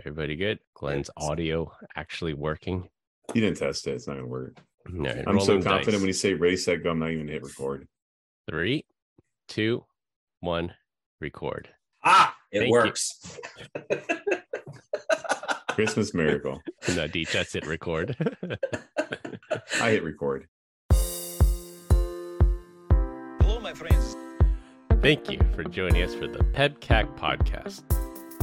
Everybody good? Glenn's audio actually working. You didn't test it. It's not gonna work. No, I'm so confident dice. when you say ready, set, go. I'm not even hit record. Three, two, one, record. Ah, it Thank works. Christmas miracle. No, D, just hit record. I hit record. Hello, my friends. Thank you for joining us for the PEBCAK podcast,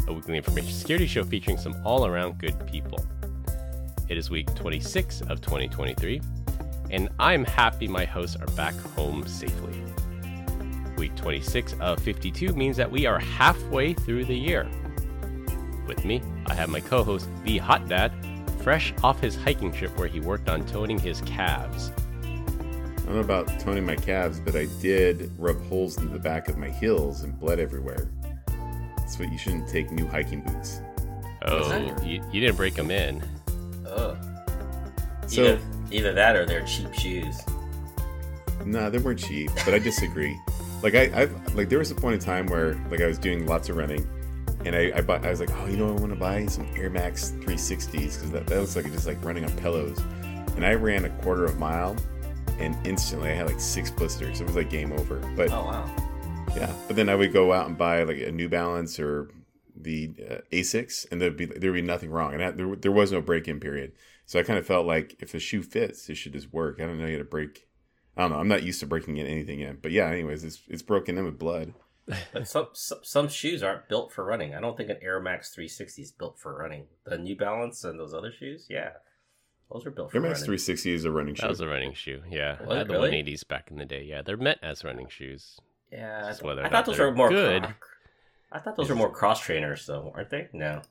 a weekly information security show featuring some all around good people. It is week 26 of 2023, and I'm happy my hosts are back home safely. Week 26 of 52 means that we are halfway through the year. With me, I have my co host, The Hot Dad, fresh off his hiking trip where he worked on toning his calves. I don't know about toning my calves, but I did rub holes in the back of my heels and bled everywhere. That's what you shouldn't take new hiking boots. Oh, you, you didn't break them in. Oh, So either, either that or they're cheap shoes. nah, they weren't cheap, but I disagree. like I, I've like there was a point in time where like I was doing lots of running, and I, I bought I was like, oh, you know, I want to buy some Air Max 360s because that, that looks like it's just like running on pillows. And I ran a quarter of a mile, and instantly I had like six blisters. It was like game over. But Oh wow. Yeah, but then I would go out and buy like a New Balance or the uh, Asics, and there'd be there'd be nothing wrong, and I, there there was no break in period. So I kind of felt like if a shoe fits, it should just work. I don't know you had to break. I don't know. I'm not used to breaking in anything in, but yeah. Anyways, it's it's broken in with blood. But some, some some shoes aren't built for running. I don't think an Air Max 360 is built for running. The New Balance and those other shoes, yeah, those are built for Air Max running. 360 is a running shoe. That was a running shoe. Yeah. Was I it had the really? 180s back in the day. Yeah. They're meant as running shoes. Yeah, Just I, whether I thought those were more good. cro- I thought those were more cross trainers, though, aren't they? No.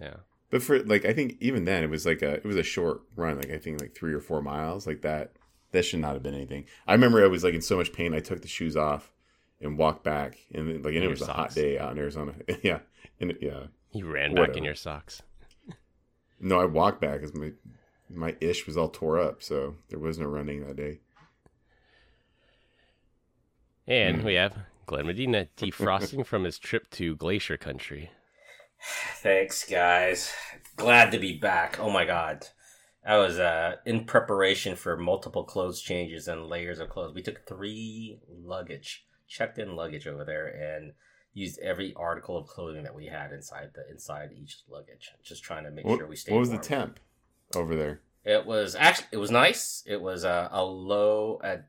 Yeah. But for like, I think even then it was like a it was a short run. Like I think like three or four miles. Like that that should not have been anything. I remember I was like in so much pain. I took the shoes off and walked back, and like and In it your was a hot day out in Arizona. yeah, and yeah. You ran back in your socks. No, I walked back because my my ish was all tore up, so there was no running that day. And Hmm. we have Glenn Medina defrosting from his trip to Glacier Country. Thanks, guys. Glad to be back. Oh my god. I was uh, in preparation for multiple clothes changes and layers of clothes. We took three luggage, checked in luggage over there, and used every article of clothing that we had inside the inside each luggage. Just trying to make What, sure we stayed. what was the temp over there? It was actually it was nice. It was a, a low at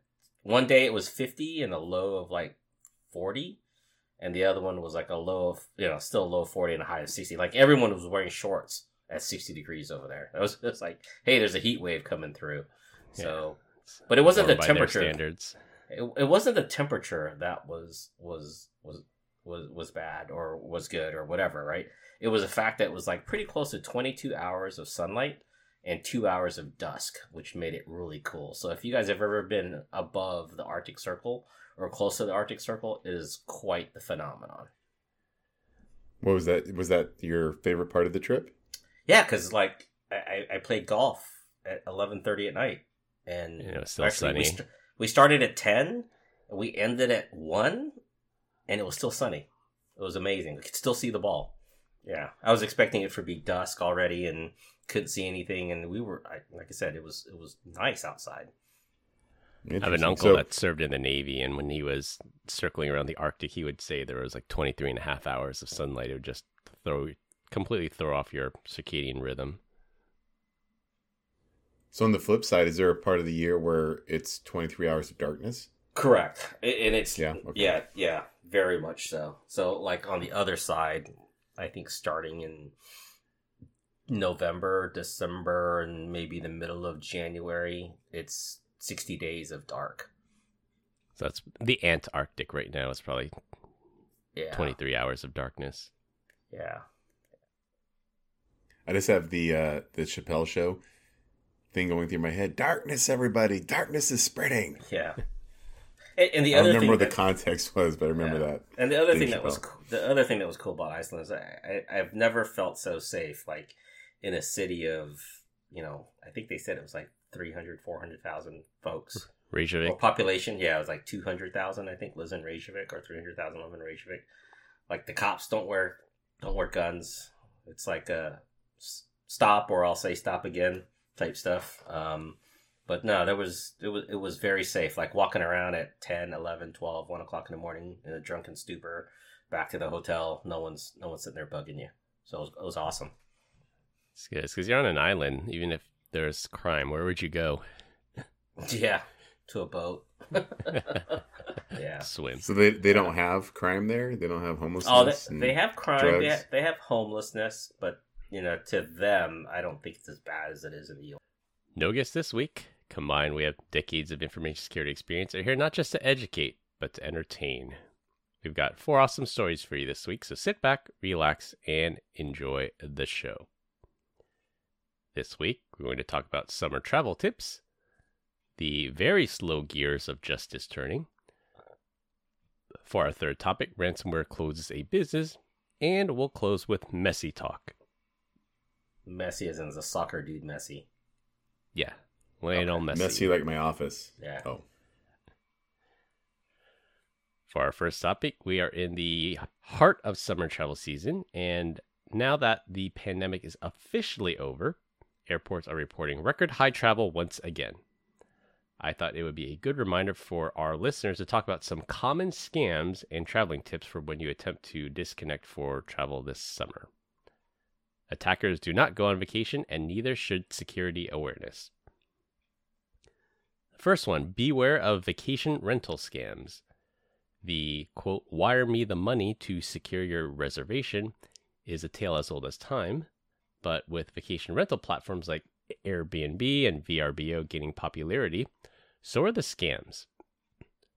one day it was fifty and a low of like forty, and the other one was like a low of you know still low of forty and a high of sixty. Like everyone was wearing shorts at sixty degrees over there. It was just like hey, there's a heat wave coming through. So, It's but it wasn't warm the temperature. standards. It, it wasn't the temperature that was was was was was bad or was good or whatever, right? It was the fact that it was like pretty close to 22 hours of sunlight and 2 hours of dusk, which made it really cool. So if you guys have ever been above the Arctic Circle or close to the Arctic Circle, it is quite the phenomenon. What was that? Was that your favorite part of the trip? Yeah, cuz like I, I I played golf at 11:30 at night and You know, it's still Actually, we, sunny. st- we started at 10 and we ended at 1 and it was still sunny it was amazing we could still see the ball yeah i was expecting it to be dusk already and couldn't see anything and we were I, like i said it was it was nice outside I have an uncle So- that served in the Navy, and when he was circling around the Arctic, he would say there was like 23 and a half hours of sunlight. It would just throw completely throw off your circadian rhythm. So on the flip side, is there a part of the year where it's 23 hours of darkness? correct and it's Yeah, okay. yeah yeah very much so so like on the other side i think starting in november december and maybe the middle of january it's 60 days of dark So that's the Antarctic right now is probably yeah 23 hours of darkness. yeah I just have the uh the Chappelle show thing going through my head. Darkness, everybody! Darkness is spreading. Yeah. And, and the I other remember thing what the context was, but I remember Yeah. that. and the other thing that was Chappelle. co- the other thing that was cool about Iceland is I, I I've never felt so safe like in a city of you know I think they said it was like 300 400,000 folks Reykjavik. or population yeah it was like 200,000 I think lives in Reykjavik or 300,000 live in Reykjavik like the cops don't wear don't wear guns it's like a s- stop or I'll say stop again type stuff. Um, but no, there was it was it was very safe. Like walking around at 10, 11, 12, 1 o'clock in the morning in a drunken stupor, back to the hotel. No one's no one's sitting there bugging you. So it was, it was awesome. It's good because you're on an island. Even if there's crime, where would you go? Yeah, to a boat. yeah. Swim. So they they don't have crime there. They don't have homelessness. Oh, they, they have crime. They have, they have homelessness, but you know, to them, I don't think it's as bad as it is in the U.S. No guest this week. Combined, we have decades of information security experience. Are here not just to educate, but to entertain. We've got four awesome stories for you this week, so sit back, relax, and enjoy the show. This week, we're going to talk about summer travel tips, the very slow gears of justice turning. For our third topic, ransomware closes a business, and we'll close with Messi talk. Messi as in the soccer dude Messi. Yeah, Lionel Okay. Messi. messy like my office. Yeah. Oh, For our first topic, we are in the heart of summer travel season, and now that the pandemic is officially over, airports are reporting record high travel once again. I thought it would be a good reminder for our listeners to talk about some common scams and traveling tips for when you attempt to disconnect for travel this summer. Attackers do not go on vacation, and neither should security awareness. First one beware of vacation rental scams. The quote, wire me the money to secure your reservation is a tale as old as time, but with vacation rental platforms like Airbnb and VRBO gaining popularity, so are the scams.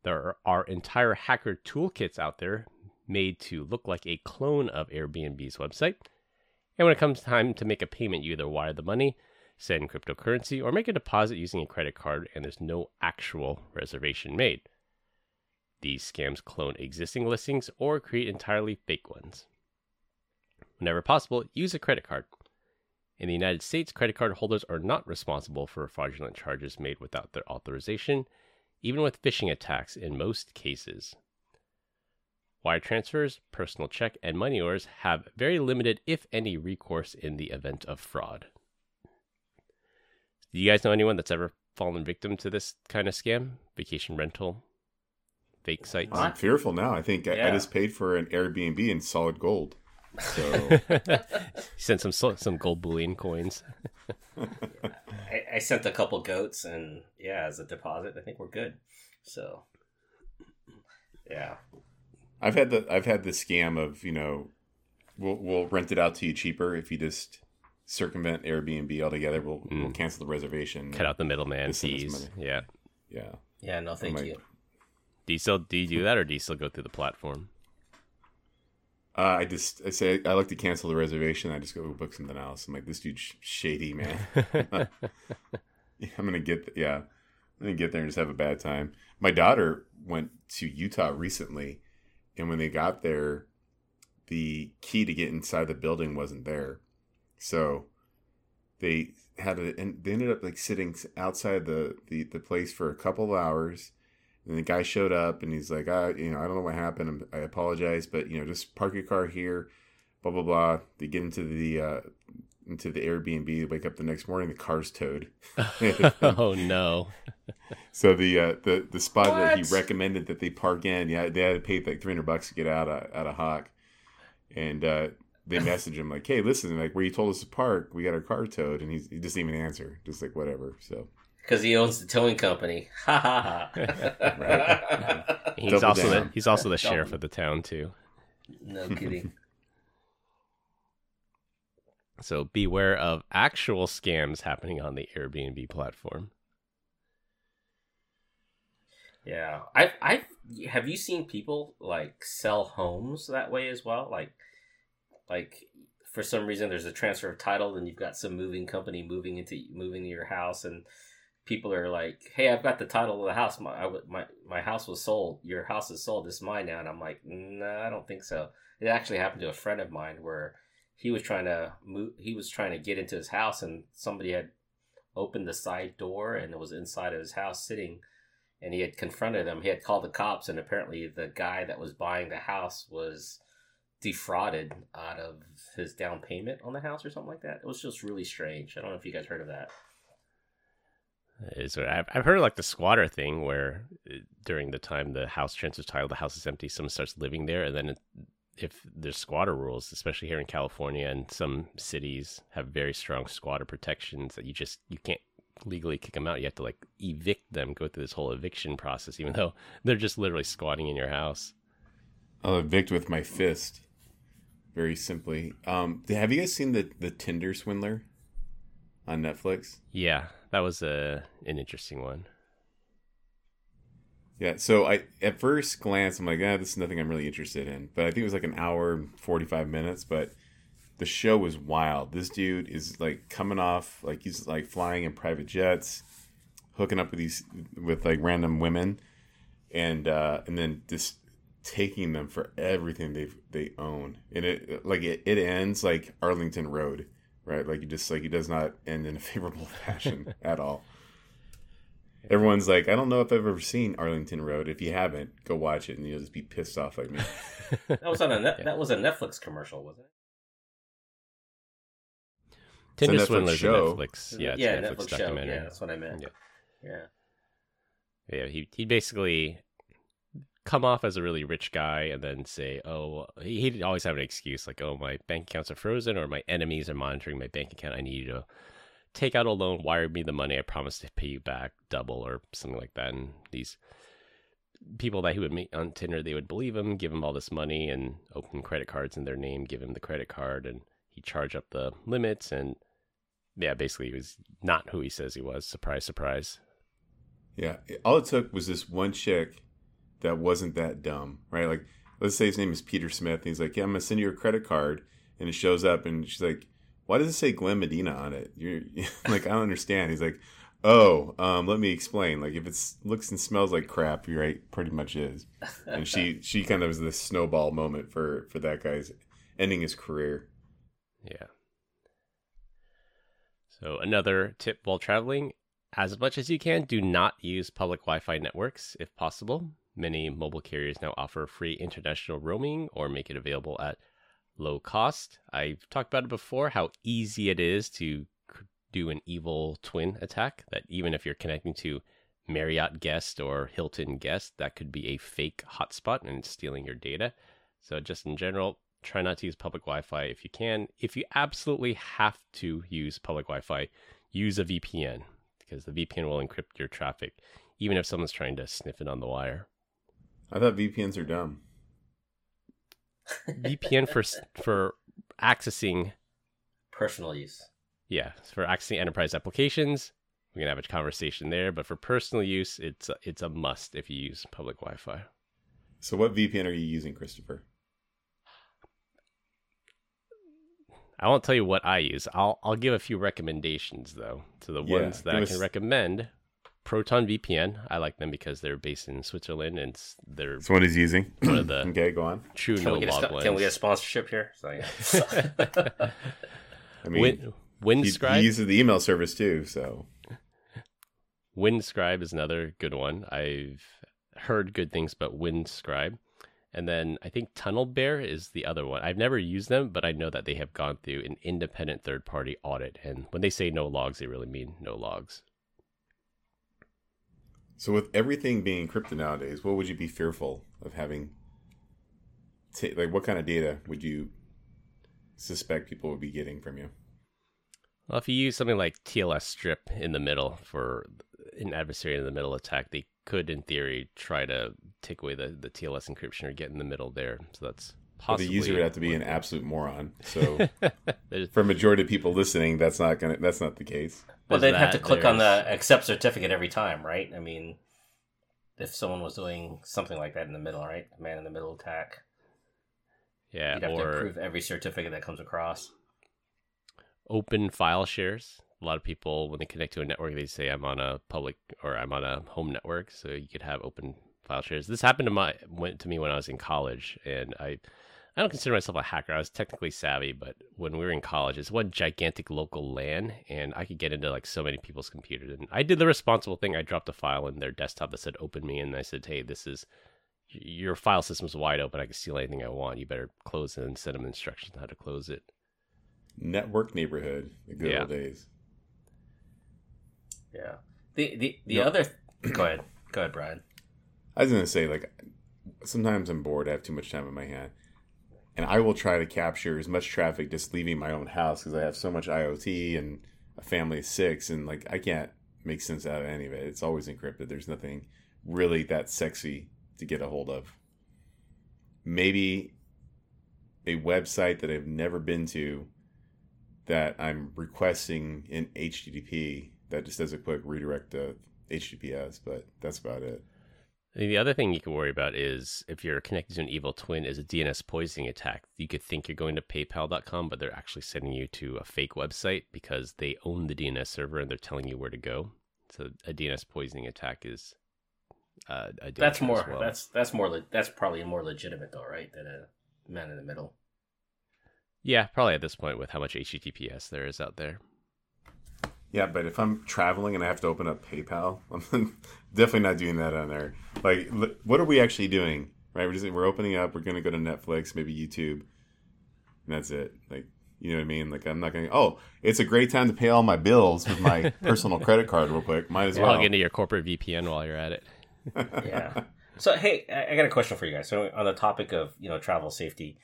There are entire hacker toolkits out there made to look like a clone of Airbnb's website. And when it comes time to make a payment, you either wire the money, send cryptocurrency, or make a deposit using a credit card, and there's no actual reservation made. These scams clone existing listings or create entirely fake ones. Whenever possible, use a credit card. In the United States, credit card holders are not responsible for fraudulent charges made without their authorization, even with phishing attacks in most cases. Wire transfers, personal check, and money orders have very limited, if any, recourse in the event of fraud. Do you guys know anyone that's ever fallen victim to this kind of scam? Vacation rental, fake sites? I'm fearful now. I think I, I just paid for an Airbnb in solid gold. So Sent some some gold bullion coins. I, I sent a couple goats, and yeah, as a deposit, I think we're good. So, yeah. I've had the I've had the scam of you know we'll we'll rent it out to you cheaper if you just circumvent Airbnb altogether. We'll we'll Mm. cancel the reservation. Cut out the middleman Just fees. Yeah. Yeah. Yeah, no, thank my- you. Do you still do you do that or do you still go through the platform? Uh, I just I say I like to cancel the reservation. I just go book something else. I'm like this dude's shady man. I'm gonna get yeah, I'm gonna get there and just have a bad time. My daughter went to Utah recently, and when they got there, the key to get inside the building wasn't there, so they had to and they ended up like sitting outside the the, the place for a couple of hours. And the guy showed up and he's like, I, you know, I don't know what happened. I'm- I apologize, but you know, just park your car here. Blah blah blah. They get into the uh, into the Airbnb. They wake up the next morning, the car's towed. oh no. So the uh, the the spot that he recommended that they park in, yeah, they had to pay like three hundred bucks to get out of out of Hawk, and uh, they message him like, "Hey, listen, like where you told us to park, we got our car towed," and he's, he doesn't even answer, just like whatever. So Because he owns the towing company. Ha ha ha. He's Double also the, he's also the Double. sheriff of the town too. no kidding. So beware of actual scams happening on the Airbnb platform. Yeah, I I have you seen people like sell homes that way as well? Like, like for some reason there's a transfer of title, and you've got some moving company moving into moving to your house, and people are like, "Hey, I've got the title of the house. My I, my my house was sold. Your house is sold. It's mine now." And I'm like, "No, I don't think so." It actually happened to a friend of mine where he was trying to move. He was trying to get into his house, and somebody had opened the side door, and it was inside of his house sitting and he had confronted him. He had called the cops, and apparently the guy that was buying the house was defrauded out of his down payment on the house or something like that. It was just really strange. I don't know if you guys heard of that. Is I've I've heard of like the squatter thing where uh, during the time the house transfers title, the house is empty, someone starts living there, and then it, if there's squatter rules, especially here in California and some cities have very strong squatter protections that you just you can't legally kick them out. You have to like evict them, go through this whole eviction process, even though they're just literally squatting in your house. I'll evict with my fist. Very simply. Um, have you guys seen the the Tinder Swindler on Netflix? Yeah, that was a an interesting one. Yeah, so I at first glance I'm like, ah, this is nothing I'm really interested in. But I think it was like an hour, forty five minutes. But the show was wild. This dude is like coming off like he's like flying in private jets, hooking up with these with like random women, and uh, and then just taking them for everything they they own. And it like it, it ends like Arlington Road, right? Like you just like it does not end in a favorable fashion at all. Everyone's like, I don't know if I've ever seen Arlington Road. If you haven't, go watch it, and you'll just be pissed off like me. That was on a net, that was a Netflix commercial, wasn't it? Tinder Netflix Swindler's show. Netflix, yeah, it's yeah, a Netflix, Netflix show. documentary. Yeah, that's what I meant. Yeah. yeah. Yeah, he he basically come off as a really rich guy and then say, "Oh, he, he'd always have an excuse like, "Oh, my bank accounts are frozen or my enemies are monitoring my bank account. I need you to take out a loan, wire me the money. I promise to pay you back double or something like that." And these people that he would meet on Tinder, they would believe him, give him all this money and open credit cards in their name, give him the credit card and he charge up the limits and yeah, basically he was not who he says he was. Surprise, surprise. Yeah, all it took was this one chick that wasn't that dumb, right? Like, let's say his name is Peter Smith, and he's like, "Yeah, I'm gonna send you a credit card," and it shows up, and she's like, "Why does it say Glenn Medina on it?" You're like, "I don't understand." He's like, "Oh, um, let me explain. Like, if it looks and smells like crap, you're right, pretty much is." And she she kind of was this snowball moment for for that guy's ending his career. Yeah. So another tip while traveling, as much as you can, do not use public Wi-Fi networks if possible. Many mobile carriers now offer free international roaming or make it available at low cost. I've talked about it before how easy it is to do an evil twin attack that even if you're connecting to Marriott guest or Hilton guest, that could be a fake hotspot and stealing your data. So just in general, try not to use public Wi-Fi if you can. If you absolutely have to use public Wi-Fi, use a VPN because the VPN will encrypt your traffic, even if someone's trying to sniff it on the wire. I thought VPNs are dumb. VPN for for accessing, Personal use. yeah, for accessing enterprise applications. We can have a conversation there, but for personal use, it's a, it's a must if you use public Wi-Fi. So, what VPN are you using, Christopher? I won't tell you what I use. I'll I'll give a few recommendations though to the Yeah, ones that give I us- can recommend. Proton VPN. I like them because they're based in Switzerland and they're So, what he's using? one of the okay, go on. true Can, no we get, a, log spo- can we get a sponsorship here? So, yeah. I mean, Win, he, he uses the email service too, so Windscribe is another good one. I've heard good things about Windscribe. And then I think Tunnel Bear is the other one. I've never used them, but I know that they have gone through an independent third party audit. And when they say no logs, they really mean no logs. So with everything being encrypted nowadays, what would you be fearful of having? ta- like, what kind of data would you suspect people would be getting from you? Well, if you use something like TLS strip in the middle for an adversary in the middle attack, they could, in theory, try to take away the, the TLS encryption or get in the middle there. So that's Well, the user would have to be an absolute moron. So for a majority of people listening, that's not gonna. That's not the case. well, they'd have to that, click on the accept certificate every time, right? I mean, if someone was doing something like that in the middle, right? Man in the middle attack. yeah, You'd have to approve every certificate that comes across. open file shares. A lot of people, when they connect to a network, they say I'm on a public or I'm on a home network, so you could have open file shares. This happened to my went to me when I was in college, and I I don't consider myself a hacker. I was technically savvy, but when we were in college, it's one gigantic local LAN, and I could get into like so many people's computers. And I did the responsible thing. I dropped a file in their desktop that said "Open Me," and I said, "Hey, this is your file system's wide open. I can steal anything I want. You better close it and send them instructions on how to close it. Network neighborhood, the good Yeah. old days. Yeah. The the the No. other. go ahead. Go ahead, Brian. I was gonna say like sometimes I'm bored. I have too much time in my hand, and I will try to capture as much traffic just leaving my own house because I have so much IoT and a family of six, and like I can't make sense out of any of it. It's always encrypted. There's nothing really that sexy to get a hold of. Maybe a website that I've never been to that I'm requesting in HTTP that just does a quick redirect to HTTPS, but that's about it. And The other thing you can worry about is if you're connected to an evil twin is a DNS poisoning attack. You could think you're going to PayPal.com, but they're actually sending you to a fake website because they own the DNS server and they're telling you where to go. So a DNS poisoning attack is uh, a That's more. well. That's that's more. Le- that's probably more legitimate though, right? Than a man in the middle. yeah, probably at this point with how much HTTPS there is out there. Yeah, but if I'm traveling and I have to open up PayPal, I'm definitely not doing that on there. Like, what are we actually doing? Right? We're just we're opening up. We're gonna go to Netflix, maybe YouTube, and that's it. Like, you know what I mean? Like, I'm not gonna. Oh, it's a great time to pay all my bills with my personal credit card, real quick. Might as well. Log into your corporate VPN while you're at it. Yeah. So hey, I I got a question for you guys. So on the topic of you know travel safety,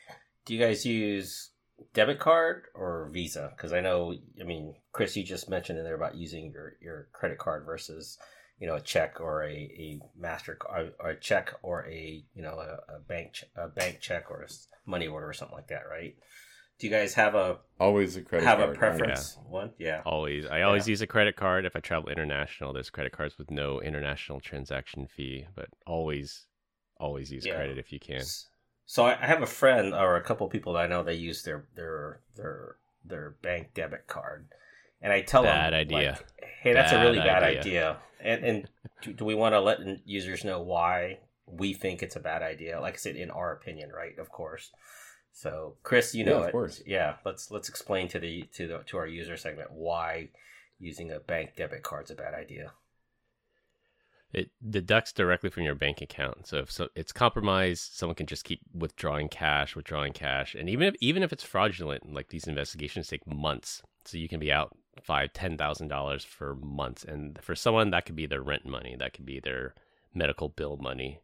do you guys use debit card or Visa? Because I know, I mean, Chris, you just mentioned in there about using your your credit card versus you know a check or a a master or, or a check or a you know a, a bank a bank check or a money order or something like that, right? Do you guys have a Always a credit have card. a preference? One, yeah. Always, I always Yeah. use a credit card if I travel international. There's credit cards with no international transaction fee, but always, always use Yeah. credit if you can. So I I have a friend or a couple of people that I know they use their their their their bank debit card, and I tell Bad them, idea. like, hey, that's a really Bad bad idea. idea. And and do, do we want to let users know why we think it's a bad idea? Like I said, in our opinion, right? Of course. So Chris, you Yeah, know of it. course. Yeah, let's let's explain to the to the to our user segment why using a bank debit card's a bad idea. It deducts directly from your bank account. So if so, it's compromised, someone can just keep withdrawing cash, withdrawing cash, and even if even if it's fraudulent, like these investigations take months, so you can be out five, ten thousand dollars for months, and for someone that could be their rent money, that could be their medical bill money.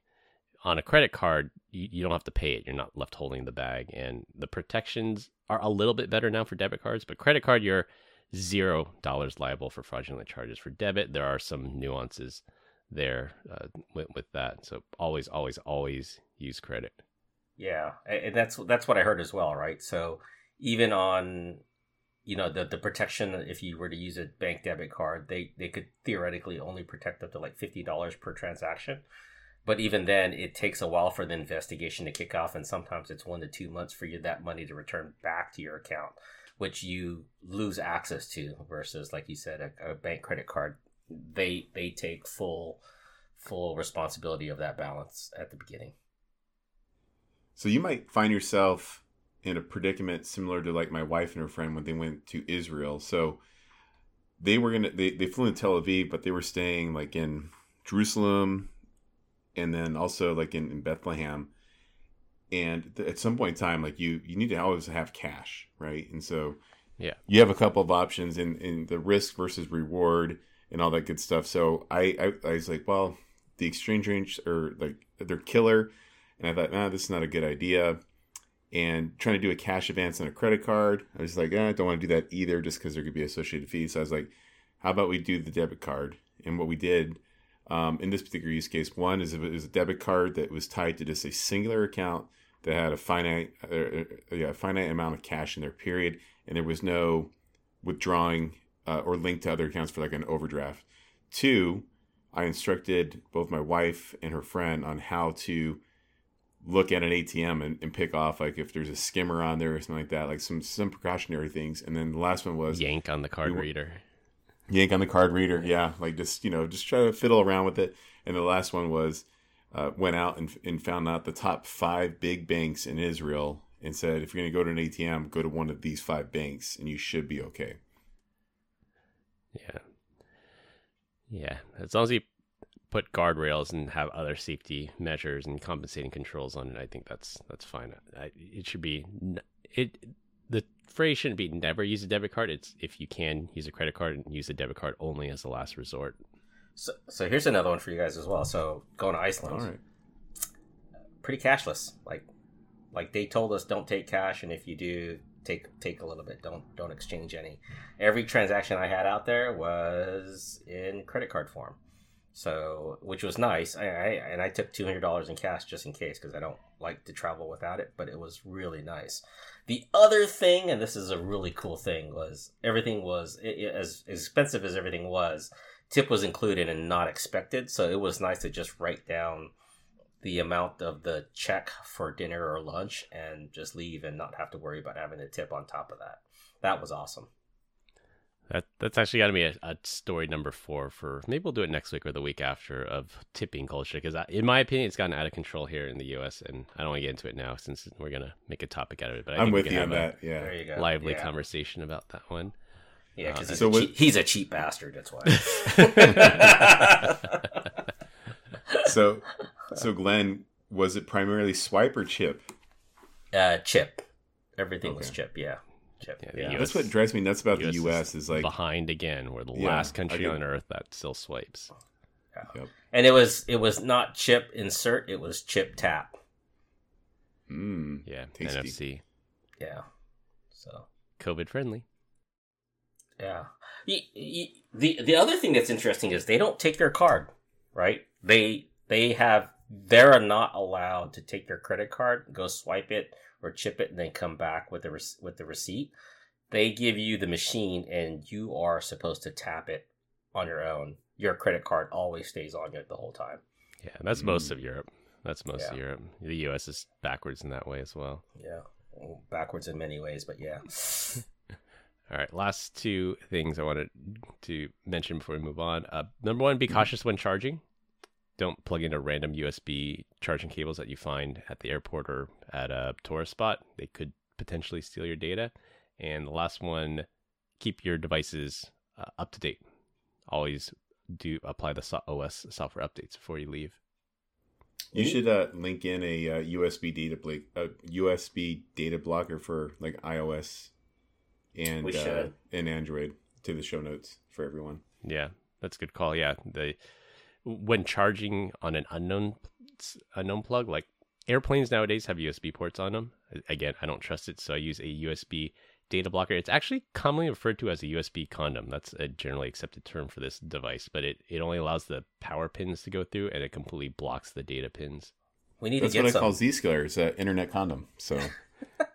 On a credit card, you, you don't have to pay it. You're not left holding the bag, and the protections are a little bit better now for debit cards. But credit card, you're zero dollars liable for fraudulent charges. For debit, there are some nuances there uh, with, with that. So always, always, always use credit. Yeah, and that's that's what I heard as well, right? So even on you know the the protection if you were to use a bank debit card, they they could theoretically only protect up to like fifty dollars per transaction. But even then, it takes a while for the investigation to kick off, and sometimes it's one to two months for you that money to return back to your account, which you lose access to. Versus, like you said, a, a bank credit card, they they take full full responsibility of that balance at the beginning. So you might find yourself in a predicament similar to like my wife and her friend when they went to Israel. So they were gonna they, they flew in Tel Aviv, but they were staying like in Jerusalem and then also like in, in Bethlehem. And th- at some point in time, like you you need to always have cash, right? And so Yeah. you have a couple of options in, in the risk versus reward and all that good stuff. So I, I, I was like, well, the exchange rates are like they're killer. And I thought, nah, this is not a good idea. And trying to do a cash advance on a credit card, I was like, eh, I don't want to do that either just because there could be associated fees. So I was like, how about we do the debit card? And what we did um, in this particular use case, one is it was a debit card that was tied to just a singular account that had a finite, uh, uh, yeah, a finite amount of cash in their period, and there was no withdrawing uh, or link to other accounts for like an overdraft. Two, I instructed both my wife and her friend on how to look at an ATM and, and pick off like if there's a skimmer on there or something like that, like some some precautionary things. And then the last one was Yank on the card we- reader. yank on the card reader. Yeah, like just you know just try to fiddle around with it. And the last one was uh, went out and, and found out the top five big banks in Israel and said if you're going to go to an ATM, go to one of these five banks and you should be okay. Yeah. Yeah. As long as you put guardrails and have other safety measures and compensating controls on it, I think that's that's fine. I, it should be it. The phrase shouldn't be never use a debit card. It's if you can use a credit card and use a debit card only as a last resort. So, so here's another one for you guys as well. So going to Iceland, All right. pretty cashless. Like, like they told us, don't take cash, and if you do, take take a little bit. Don't don't exchange any. Every transaction I had out there was in credit card form. So, which was nice. I, I and I took two hundred dollars in cash just in case because I don't like to travel without it. But it was really nice. The other thing, and this is a really cool thing, was everything was it, it- as, as expensive as everything was. Tip was included and not expected, so it was nice to just write down the amount of the check for dinner or lunch and just leave and not have to worry about having a tip on top of that. That was awesome. That that's actually got to be a, a story number four for maybe we'll do it next week or the week after of tipping culture because in my opinion it's gotten out of control here in the U.S. and I don't want to get into it now since we're gonna make a topic out of it. But I I'm think we with you on that. Yeah. There you go. lively yeah. conversation about that one. Yeah, because Uh, he's, so a what- cheap- he's a cheap bastard. That's why. So, so Glenn, was it primarily swipe or chip? uh, chip. Everything was chip. Yeah, chip. Yeah, Yeah, the That's what drives me nuts about the US U.S. is like, behind again. We're the Yeah, last country on earth that still swipes. Yep. and it was it was not chip insert. It was chip tap. mm, Yeah, Tasty. NFC, Yeah. So COVID friendly. Yeah. Y- y- The the other thing that's interesting is they don't take your card, right? They they have they're not allowed to take your credit card, go swipe it or chip it, and then come back with the rec- with the receipt. They give you the machine, and you are supposed to tap it on your own. Your credit card always stays on you the whole time. Yeah, that's most Mm. of Europe. That's most of Europe. The U.S. is backwards in that way as well. Yeah, Well, backwards in many ways, but yeah. All right, last two things I wanted to mention before we move on. Uh, number one, be cautious when charging. Don't plug into random USB charging cables that you find at the airport or at a tourist spot. They could potentially steal your data. And the last one, keep your devices uh, up to date. Always do apply the OS software updates before you leave. you should uh, link in a uh, USB data bl- a USB data blocker for like iOS and uh, and Android to the show notes for everyone. Yeah, that's a good call. Yeah, the when charging on an unknown unknown plug, like airplanes nowadays have USB ports on them. Again, I don't trust it, so I use a USB data blocker. It's actually commonly referred to as a USB condom. That's a generally accepted term for this device, but it, it only allows the power pins to go through, and it completely blocks the data pins. We need That's to what get I some. call Zscaler, uh, internet condom. So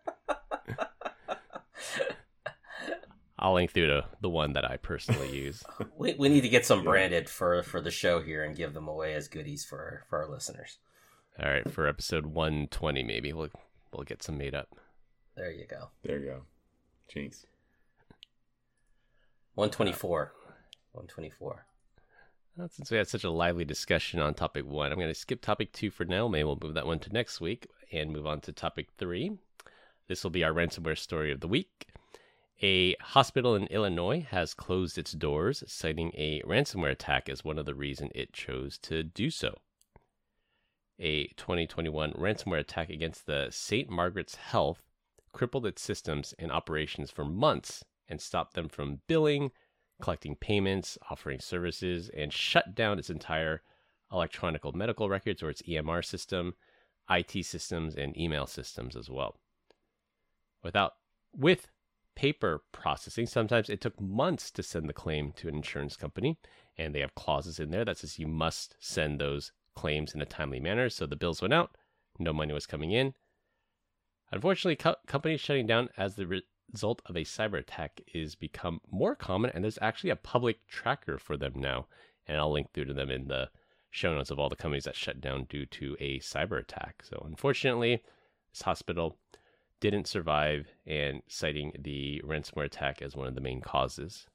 I'll link through to the one that I personally use. We, we need to get some branded for for the show here and give them away as goodies for for our listeners. All right, for episode 120, maybe we'll we'll get some made up. There you go. there you go. Jinx. 124. 124. Well, since we had such a lively discussion on topic one, I'm going to skip topic two for now. Maybe we'll move that one to next week and move on to topic three. This will be our ransomware story of the week. A hospital in Illinois has closed its doors, citing a ransomware attack as one of the reasons it chose to do so. A 2021 ransomware attack against the St. Margaret's Health crippled its systems and operations for months and stopped them from billing, collecting payments, offering services, and shut down its entire electronic medical records or its EMR system, IT systems, and email systems as well. Without with paper processing, sometimes it took months to send the claim to an insurance company, and they have clauses in there that says you must send those claims in a timely manner. So the bills went out, no money was coming in. Unfortunately, co- companies shutting down as the re- result of a cyber attack is become more common, and there's actually a public tracker for them now, and I'll link through to them in the show notes of all the companies that shut down due to a cyber attack. So unfortunately, this hospital didn't survive, and citing the ransomware attack as one of the main causes.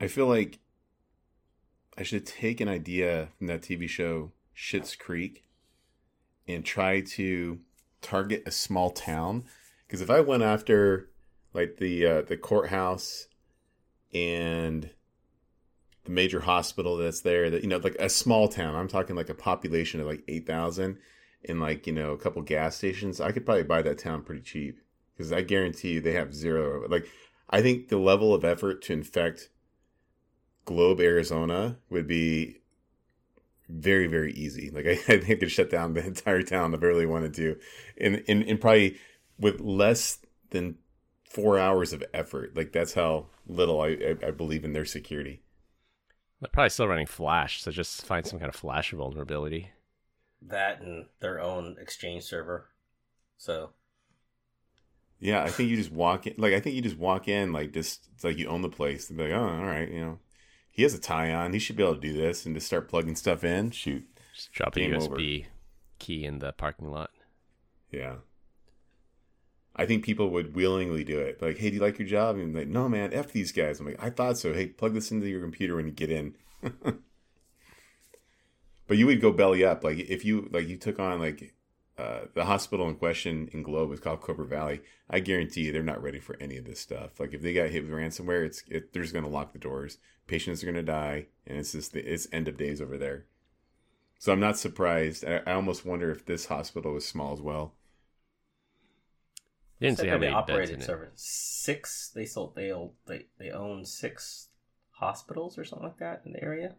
I feel like I should take an idea from that TV show Schitt's Creek and try to target a small town. Because if I went after like the uh, the courthouse and the major hospital that's there that you know like a small town i'm talking like a population of like 8000 and like you know a couple gas stations i could probably buy that town pretty cheap because i guarantee you they have zero like i think the level of effort to infect globe arizona would be very very easy. Like i, I think could shut down the entire town if they really wanted to. And, and and probably with less than four hours of effort like that's how little i i, I believe in their security. They're probably still running Flash, so just find some kind of Flash vulnerability. That and their own exchange server. So Yeah, I think you just walk in. Like, I think you just walk in, like, just it's like you own the place. And be like, oh, all right, you know, he has a tie on. He should be able to do this, and just start plugging stuff in. Shoot, Just drop a Game USB key in the parking lot. yeah. I think people would willingly do it. Like, hey, do you like your job? And I'm like, no, man, f these guys. I'm like, I thought so. Hey, plug this into your computer when you get in. but you would go belly up, like if you like you took on like uh, the hospital in question in Globe is called Cobre Valley. I guarantee you they're not ready for any of this stuff. Like if they got hit with ransomware, it's it, they're just going to lock the doors. Patients are going to die, and it's just the, it's end of days over there. So I'm not surprised. I, I almost wonder if this hospital was small as well. Didn't say how they many in operated it. servers. Six. They sold. They own- they they own six hospitals or something like that in the area.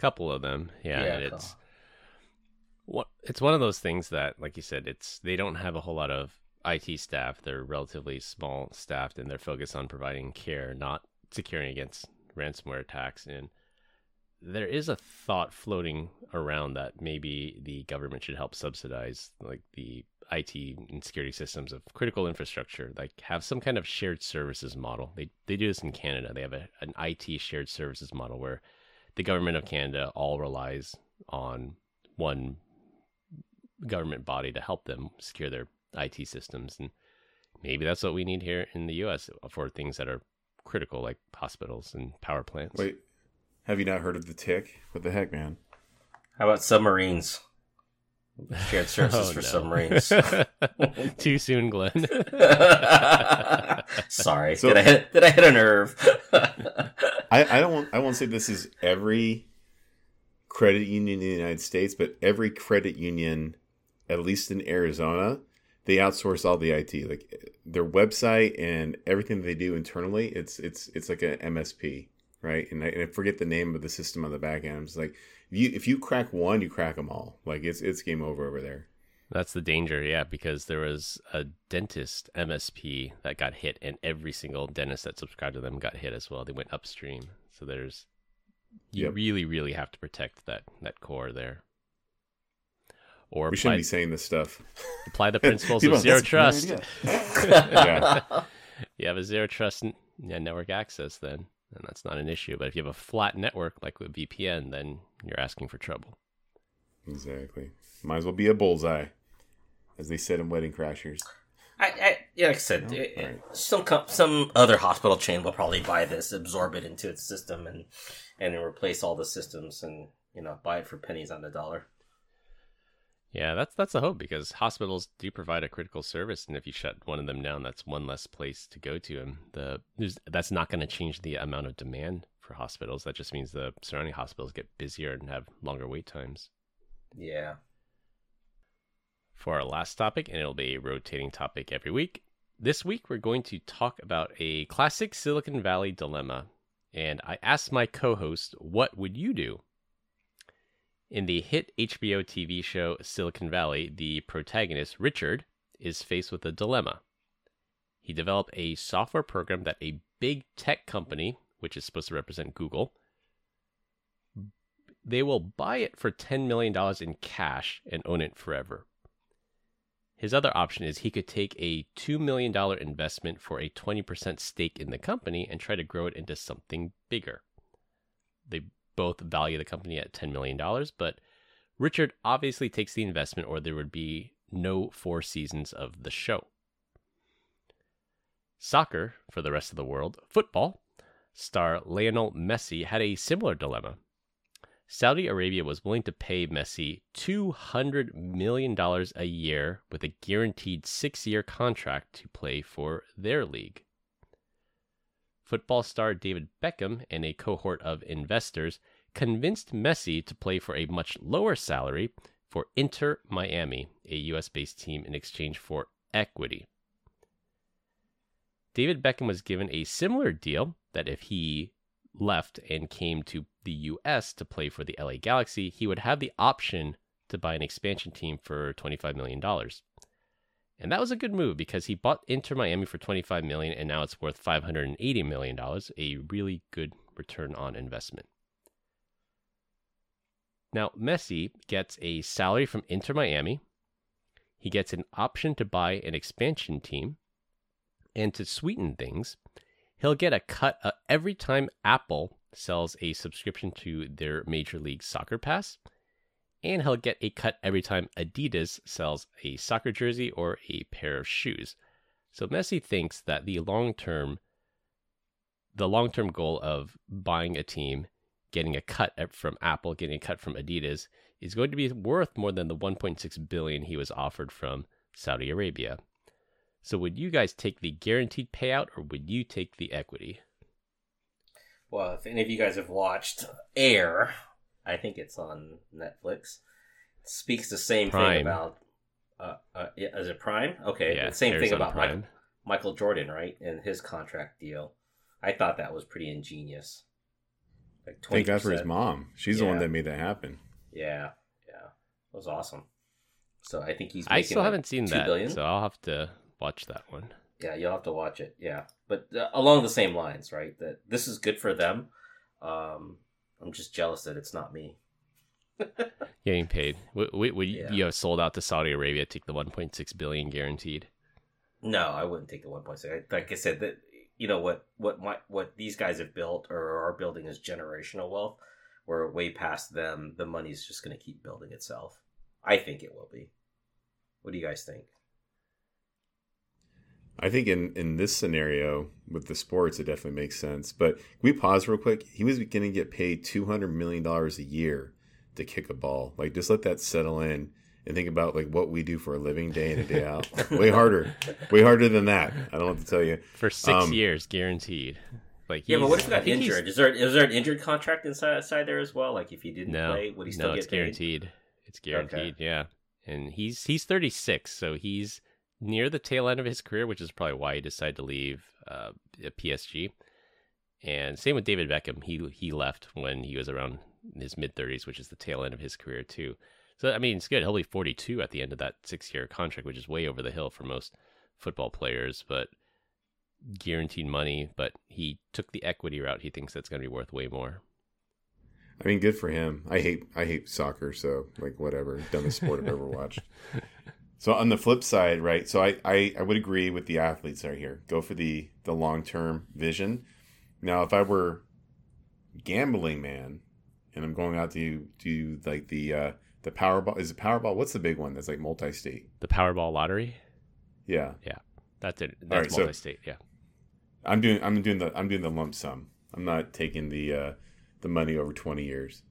Couple of them. Yeah, Yeah, it's what it's one of those things that like you said it's they don't have a whole lot of IT staff. They're relatively small staffed and they're focused on providing care not securing against ransomware attacks. And there is a thought floating around that maybe the government should help subsidize like the IT and security systems of critical infrastructure like have some kind of shared services model. They they do this in Canada. They have a, an IT shared services model where the government of Canada all relies on one government body to help them secure their IT systems. And maybe that's what we need here in the US for things that are critical, like hospitals and power plants. Wait, have you not heard of the tick? What the heck, man? How about submarines? Shared services Oh, for no. submarines. Too soon, Glenn. Sorry, So- did I hit, did I hit a nerve? I, I don't I won't say this is every credit union in the United States, but every credit union, at least in Arizona, they outsource all the IT, like their website and everything they do internally. It's it's it's like a MSP, right? And I, and I forget the name of the system on the back end. It's like if you if you crack one, you crack them all. Like it's it's game over over there. That's the danger, yeah, because there was a dentist MSP that got hit, and every single dentist that subscribed to them got hit as well. They went upstream, so there's you Yep. really, really have to protect that that core there, or We shouldn't be saying this stuff. apply the principles of zero "That's a great trust. Yeah. you have a zero trust yeah, network access, then, and that's not an issue. But if you have a flat network like with VPN, then you're asking for trouble. Exactly. Might as well be a bullseye, as they said in Wedding Crashers. I, I yeah, like I said, No? it- it- Alright. some com- some other hospital chain will probably buy this, absorb it into its system, and and replace all the systems, and you know, buy it for pennies on the dollar. Yeah, that's that's the hope because hospitals do provide a critical service, and if you shut one of them down, that's one less place to go to, and the there's, that's not going to change the amount of demand for hospitals. That just means the surrounding hospitals get busier and have longer wait times. Yeah. For our last topic, and it'll be a rotating topic every week. This week, we're going to talk about a classic Silicon Valley dilemma, and I asked my co-host, "What would you do?" In the hit HBO TV show Silicon Valley, the protagonist, Richard, is faced with a dilemma. He developed a software program that a big tech company, which is supposed to represent Google, they will buy it for $10 million in cash and own it forever. His other option is he could take a $2 million investment for a 20% stake in the company and try to grow it into something bigger. They both value the company at $10 million, but Richard obviously takes the investment or there would be no four seasons of the show. Soccer, for the rest of the world, football, star Lionel Messi had a similar dilemma. Saudi Arabia was willing to pay Messi $200 million a year with a guaranteed six year contract to play for their league. football star David Beckham and a cohort of investors convinced Messi to play for a much lower salary for Inter Miami, a US based team, in exchange for equity. David Beckham was given a similar deal that if he left and came to the US to play for the LA Galaxy, he would have the option to buy an expansion team for $25 million. And that was a good move because he bought Inter Miami for 25 million and now it's worth 580 million dollars, a really good return on investment. Now, Messi gets a salary from Inter Miami. He gets an option to buy an expansion team. And to sweeten things, he'll get a cut uh, every time Apple sells a subscription to their Major League Soccer Pass and he'll get a cut every time Adidas sells a soccer jersey or a pair of shoes. So Messi thinks that the long term the long term goal of buying a team, getting a cut from Apple, getting a cut from Adidas is going to be worth more than the 1.6 billion he was offered from Saudi Arabia. So would you guys take the guaranteed payout or would you take the equity? Well, if any of you guys have watched Air, I think it's on Netflix. It speaks the same Prime. thing about. Uh, uh, is it Prime? Okay, Yeah, the same airs thing about Prime. Michael, Michael Jordan, right, and his contract deal. I thought that was pretty ingenious. Like Thank God for his mom. She's the one that made that happen. Yeah, yeah, it was awesome. So I think he's. I still like, haven't seen that, billion. so I'll have to watch that one. Yeah, you'll have to watch it. Yeah, but uh, along the same lines, right? That this is good for them. Um, I'm just jealous that it's not me. Getting paid. Would, would, would Yeah. you have sold out to Saudi Arabia, take the 1.6 billion guaranteed? No, I wouldn't take the 1.6. Like I said, that you know what what my, what these guys have built or are building is generational wealth. We're way past them. The money's just going to keep building itself. I think it will be. What do you guys think? I think in in this scenario with the sports, it definitely makes sense. But can we pause real quick? He was going to get paid two hundred million dollars a year to kick a ball. Like, just let that settle in and think about like what we do for a living, day in and day out. way harder, way harder than that. I don't know what to tell you. For six Um, years, guaranteed. Like Yeah, but what if he got injured? Is there is there an injured contract inside, inside there as well? Like if he didn't No, play, would he still no, get it's paid? guaranteed. It's guaranteed. Yeah, and he's he's 36, so he's near the tail end of his career, which is probably why he decided to leave uh, PSG. And same with David Beckham. He he left when he was around his mid 30s, which is the tail end of his career too. So I mean, it's good. He'll be 42 at the end of that six year contract, which is way over the hill for most football players, but guaranteed money. But he took the equity route. He thinks that's going to be worth way more. I mean, good for him. I hate I hate soccer, so like whatever. Dumbest sport I've ever watched. So on the flip side, right? So I, I I would agree with the athletes are here. Go for the the long term vision. Now, if I were gambling man, and I'm going out to do like the uh the Powerball is it Powerball? What's the big one that's like multi state? The Powerball lottery. Yeah, Yeah. That's it. That's right, so- multi-state. Yeah. I'm doing I'm doing the I'm doing the lump sum. I'm not taking the uh the money over 20 years.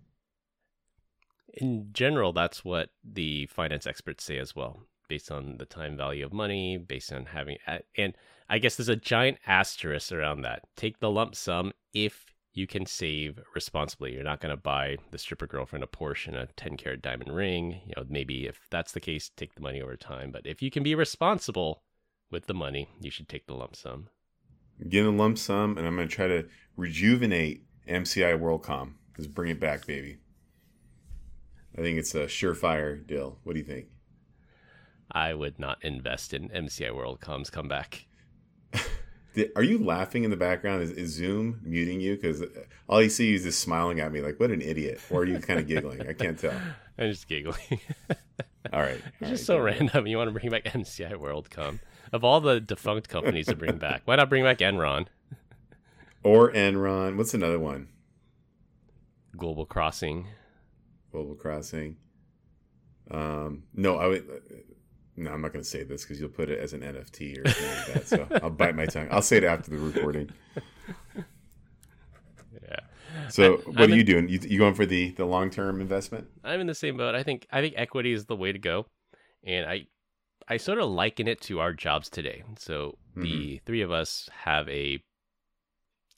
In general, that's what the finance experts say as well, based on the time value of money, based on having, and I guess there's a giant asterisk around that. Take the lump sum if you can save responsibly. You're not going to buy the stripper girlfriend a Porsche and a 10 carat diamond ring. You know, maybe if that's the case, take the money over time. But if you can be responsible with the money, you should take the lump sum. get a lump sum, and I'm going to try to rejuvenate MCI WorldCom. Just bring it back, baby. I think it's a surefire deal. What do you think? I would not invest in MCI WorldCom's comeback. Are you laughing in the background? Is, is Zoom muting you? Because all you see is just smiling at me like, what an idiot. Or are you kind of giggling? I can't tell. I'm just giggling. All right. It's all just right, so random. You want to bring back MCI WorldCom. Of all the defunct companies to bring back, why not bring back Enron? Or Enron. What's another one? Global Crossing. Global Crossing. Um, no, I would. No, I'm not going to say this because you'll put it as an NFT or something like that. So I'll bite my tongue. I'll say it after the recording. Yeah. So, I- what I'm are you in- doing? You, you going for the the long term investment? I'm in the same boat. I think I think equity is the way to go, and I I sort of liken it to our jobs today. So the mm-hmm. three of us have a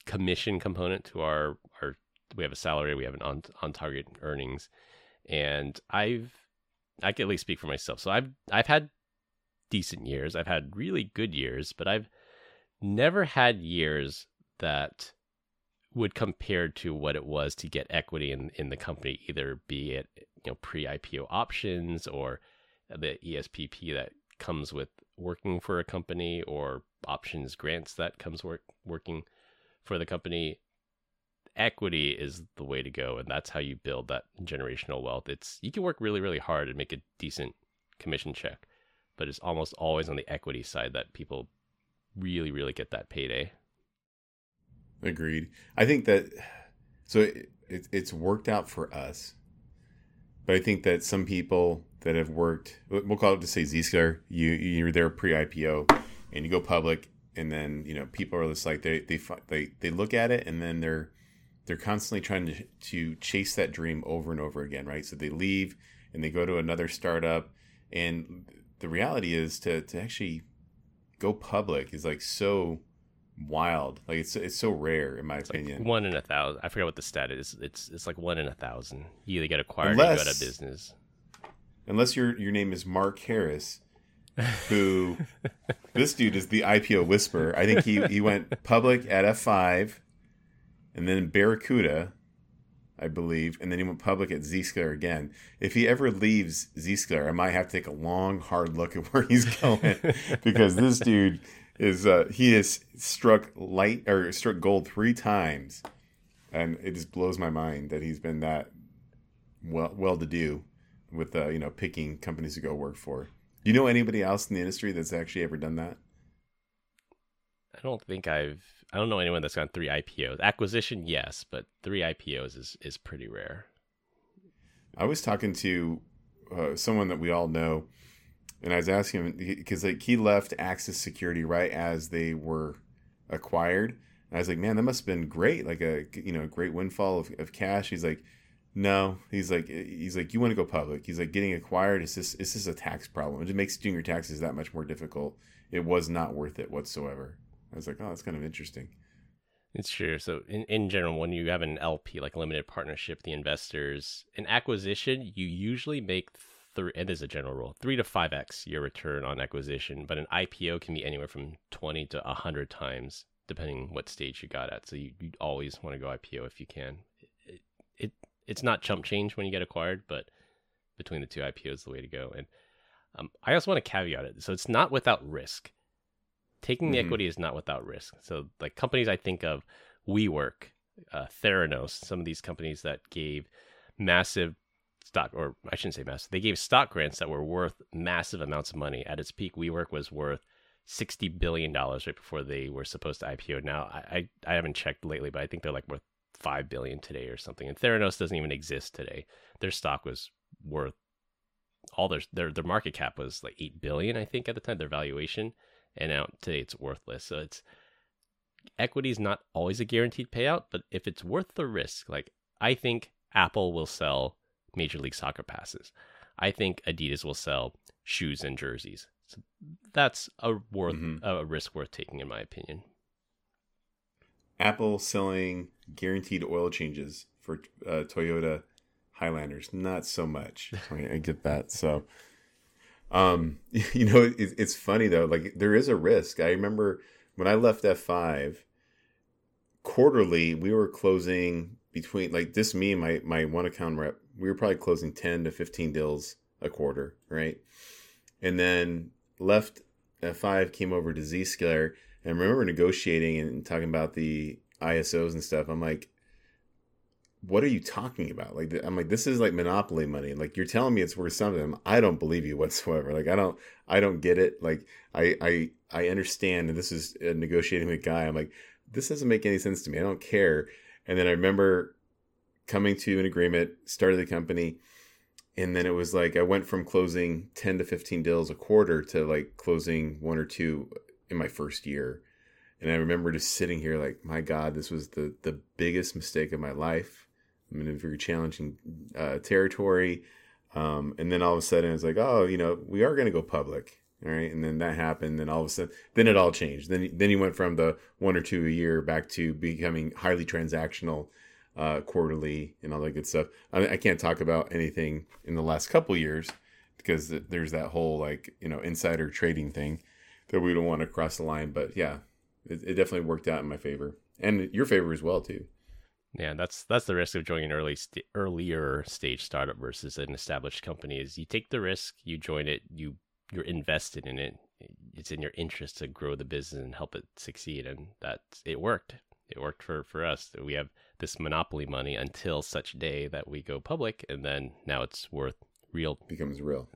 commission component to our our we have a salary, we have an on on target earnings, and I've I can at least speak for myself. So I've I've had decent years, I've had really good years, but I've never had years that would compare to what it was to get equity in in the company, either be it you know pre IPO options or the ESPP that comes with working for a company or options grants that comes work working for the company equity is the way to go and that's how you build that generational wealth. It's you can work really really hard and make a decent commission check but it's almost always on the equity side that people really really get that payday. Agreed. I think that so it, it, it's worked out for us, but I think that some people that have worked, we'll call it to say Zscaler, you you're there pre-IPO, and you go public, and then you know people are just like they they they they look at it, and then they're they're constantly trying to to chase that dream over and over again, right? So they leave and they go to another startup, and the reality is to to actually go public is like so wild. Like it's it's so rare in my it's opinion. Like one in a thousand. I forget what the stat is. It's it's like one in a thousand. You either get acquired unless, or you go out of business. Unless your your name is Mark Harris, who this dude is the IPO whisperer. I think he he went public at F five, and then Barracuda, I believe, and then he went public at Zscaler again. If he ever leaves Zscaler, I might have to take a long, hard look at where he's going because this dude is uh, he has struck light or struck gold three times, and it just blows my mind that he's been that well well to do with uh, you know picking companies to go work for. Do you know anybody else in the industry that's actually ever done that? I don't think I've. I don't know anyone that's gone three IPOs. Acquisition, yes, but three IPOs is is pretty rare. I was talking to uh, someone that we all know and I was asking him because like he left Axis Security right as they were acquired. And I was like, man, that must have been great, like a you know great windfall of, of cash. He's like, no, he's like he's like you want to go public. He's like getting acquired. is this is this a tax problem. It just makes doing your taxes that much more difficult. It was not worth it whatsoever. I was like, oh, that's kind of interesting. It's true. So in, in general, when you have an LP, like limited partnership, the investors, an acquisition, you usually make three, it is a general rule, three to five x your return on acquisition, but an IPO can be anywhere from twenty to hundred times, depending what stage you got at. So you, you always want to go IPO if you can. It, it it's not chump change when you get acquired, but between the two IPOs the way to go. And um, I also want to caveat it, so it's not without risk. Taking the mm-hmm. equity is not without risk. So like companies I think of, WeWork, uh, Theranos, some of these companies that gave massive stock, or I shouldn't say massive. They gave stock grants that were worth massive amounts of money. At its peak, WeWork was worth sixty billion dollars right before they were supposed to IPO. Now, I, I, I haven't checked lately, but I think they're like worth five billion today or something. And Theranos doesn't even exist today. Their stock was worth all their their their market cap was like eight billion, I think, at the time. Their valuation, and now today it's worthless. So it's equity is not always a guaranteed payout, but if it's worth the risk, like I think Apple will sell Major League Soccer passes. I think Adidas will sell shoes and jerseys. So that's a worth mm-hmm. a risk worth taking, in my opinion. Apple selling guaranteed oil changes for uh, Toyota Highlanders, not so much. I, I get that. So, um, you know, it, it's funny though. Like there is a risk. I remember when I left F five quarterly, we were closing between like this me and my my one account rep we were probably closing 10 to 15 deals a quarter right and then left F5, came over to zscaler and I remember negotiating and talking about the isos and stuff i'm like what are you talking about? Like i'm like this is like monopoly money. Like you're telling me it's worth something. I don't believe you whatsoever. Like i don't i don't get it. Like i i i understand and this is negotiating with a guy. I'm like this doesn't make any sense to me. I don't care. And then I remember coming to an agreement, started the company, and then it was like I went from closing 10 to 15 deals a quarter to like closing one or two in my first year. And I remember just sitting here like, my God, this was the the biggest mistake of my life. I'm in a very challenging uh, territory. Um, and then all of a sudden it's like, oh, you know, we are going to go public. All right, and then that happened. Then all of a sudden, then it all changed. Then then he went from the one or two a year back to becoming highly transactional, uh, quarterly, and all that good stuff. I, I can't talk about anything in the last couple years because there's that whole like you know insider trading thing that we don't want to cross the line. But yeah, it, it definitely worked out in my favor and your favor as well too. Yeah, that's that's the risk of joining an early st- earlier stage startup versus an established company. Is you take the risk, you join it, you you're invested in it. It's in your interest to grow the business and help it succeed, and that it worked. It worked for for us. We have this monopoly money until such day that we go public, and then now it's worth real becomes real,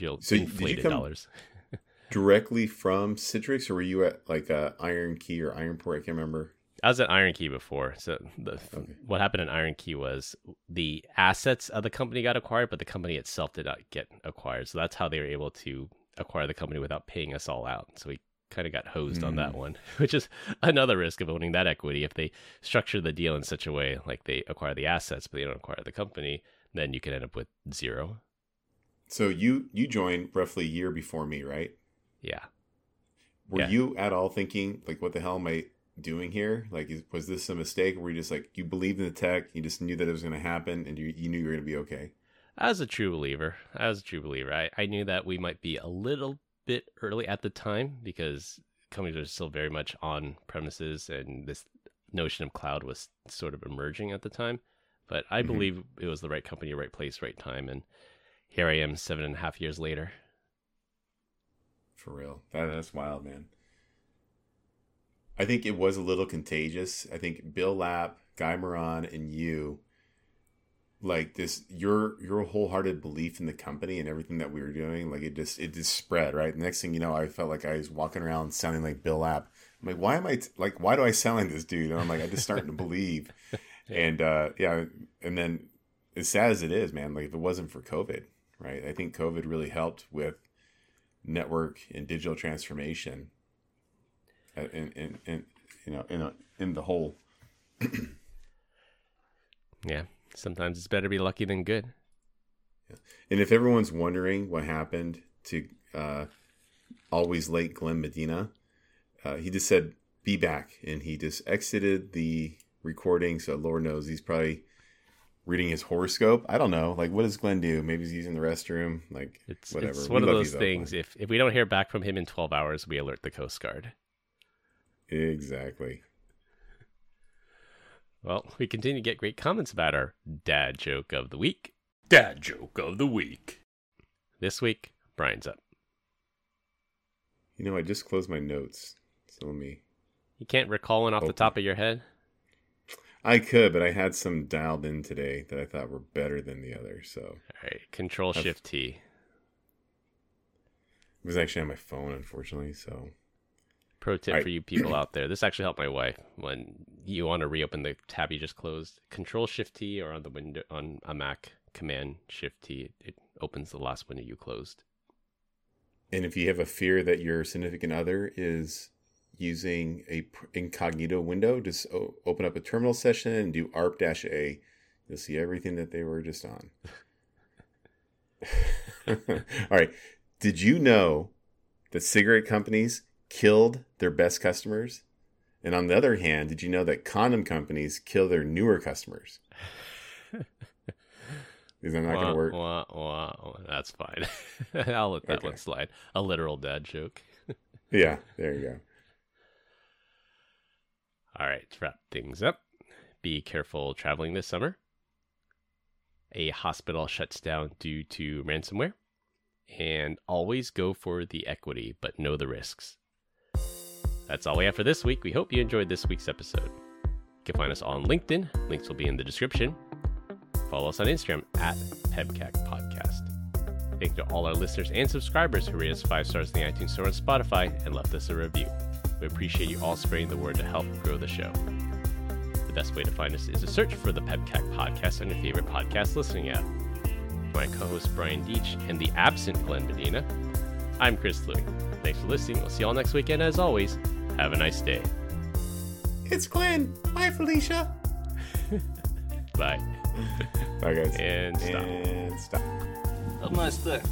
real so inflated dollars. directly from Citrix, or were you at like uh, IronKey or Ironport? I can't remember. I was at IronKey before. So the, okay. what happened in IronKey was the assets of the company got acquired, but the company itself did not get acquired. So that's how they were able to acquire the company without paying us all out. So we kind of got hosed mm. on that hmm. one, which is another risk of owning that equity. If they structure the deal in such a way, like they acquire the assets, but they don't acquire the company, then you could end up with zero. So you you joined roughly a year before me, right? Yeah. Were yeah. you at all thinking like, what the hell am I doing here? Like, is, was this a mistake? Or were you just like you believed in the tech, you just knew that it was going to happen, and you you knew you were going to be okay? As a true believer. as a true believer. I, I knew that we might be a little bit early at the time because companies are still very much on premises and this notion of cloud was sort of emerging at the time. But I mm-hmm. believe it was the right company, right place, right time. And here I am seven and a half years later. For real. That, that's wild, man. I think it was a little contagious. I think Bill Lapp, Guy Moran, and you, like this, your your wholehearted belief in the company and everything that we were doing, like it just it just spread. Right. The next thing you know, I felt like I was walking around sounding like Bill Lapp. I'm like, why am I t- like, why do I sound like this dude? And I'm like, I just starting to believe. And uh, yeah, and then as sad as it is, man, like if it wasn't for COVID, right? I think COVID really helped with network and digital transformation in in, in you know in a, in the whole. yeah, sometimes it's better to be lucky than good. Yeah. And if everyone's wondering what happened to uh, always late Glenn Medina, uh, he just said be back, and he just exited the recording. So Lord knows he's probably reading his horoscope. I don't know. Like, what does Glenn do? Maybe he's using the restroom. Like, it's whatever. It's one we of those things. If if we don't hear back from him in twelve hours, we alert the Coast Guard. Exactly. Well, we continue to get great comments about our dad joke of the week. Dad joke of the week. This week, Brian's up. You know, I just closed my notes. So let me. You can't recall one off open. the top of your head? I could, but I had some dialed in today that I thought were better than the other. So, all right, Control Shift T. It was actually on my phone, unfortunately. So, pro tip right. for you people out there: this actually helped my wife when you want to reopen the tab you just closed. Control Shift T, or on the window on a Mac, Command Shift T. It opens the last window you closed. And if you have a fear that your significant other is using a incognito window. Just open up a terminal session and do arp-a. You'll see everything that they were just on. All right. Did you know that cigarette companies killed their best customers? And on the other hand, did you know that condom companies kill their newer customers? Is that not going to work? Wah, wah, That's fine. I'll let that okay. one slide. A literal dad joke. yeah, there you go. All right, to wrap things up, be careful traveling this summer. A hospital shuts down due to ransomware. And always go for the equity, but know the risks. That's all we have for this week. We hope you enjoyed this week's episode. You can find us on LinkedIn. Links will be in the description. Follow us on Instagram at PEBCAK Podcast. Thank you to all our listeners and subscribers who rated us five stars in the iTunes Store and Spotify and left us a review. We appreciate you all spreading the word to help grow the show. The best way to find us is to search for the PEBCAK podcast on your favorite podcast listening app. My co host Brian Deitch and the absent Glenn Medina, I'm Chris Louie. Thanks for listening. We'll see you all next weekend. As always, have a nice day. It's Glenn. Bye, Felicia. Bye. Bye, guys. And stop. And stop. Have a nice day.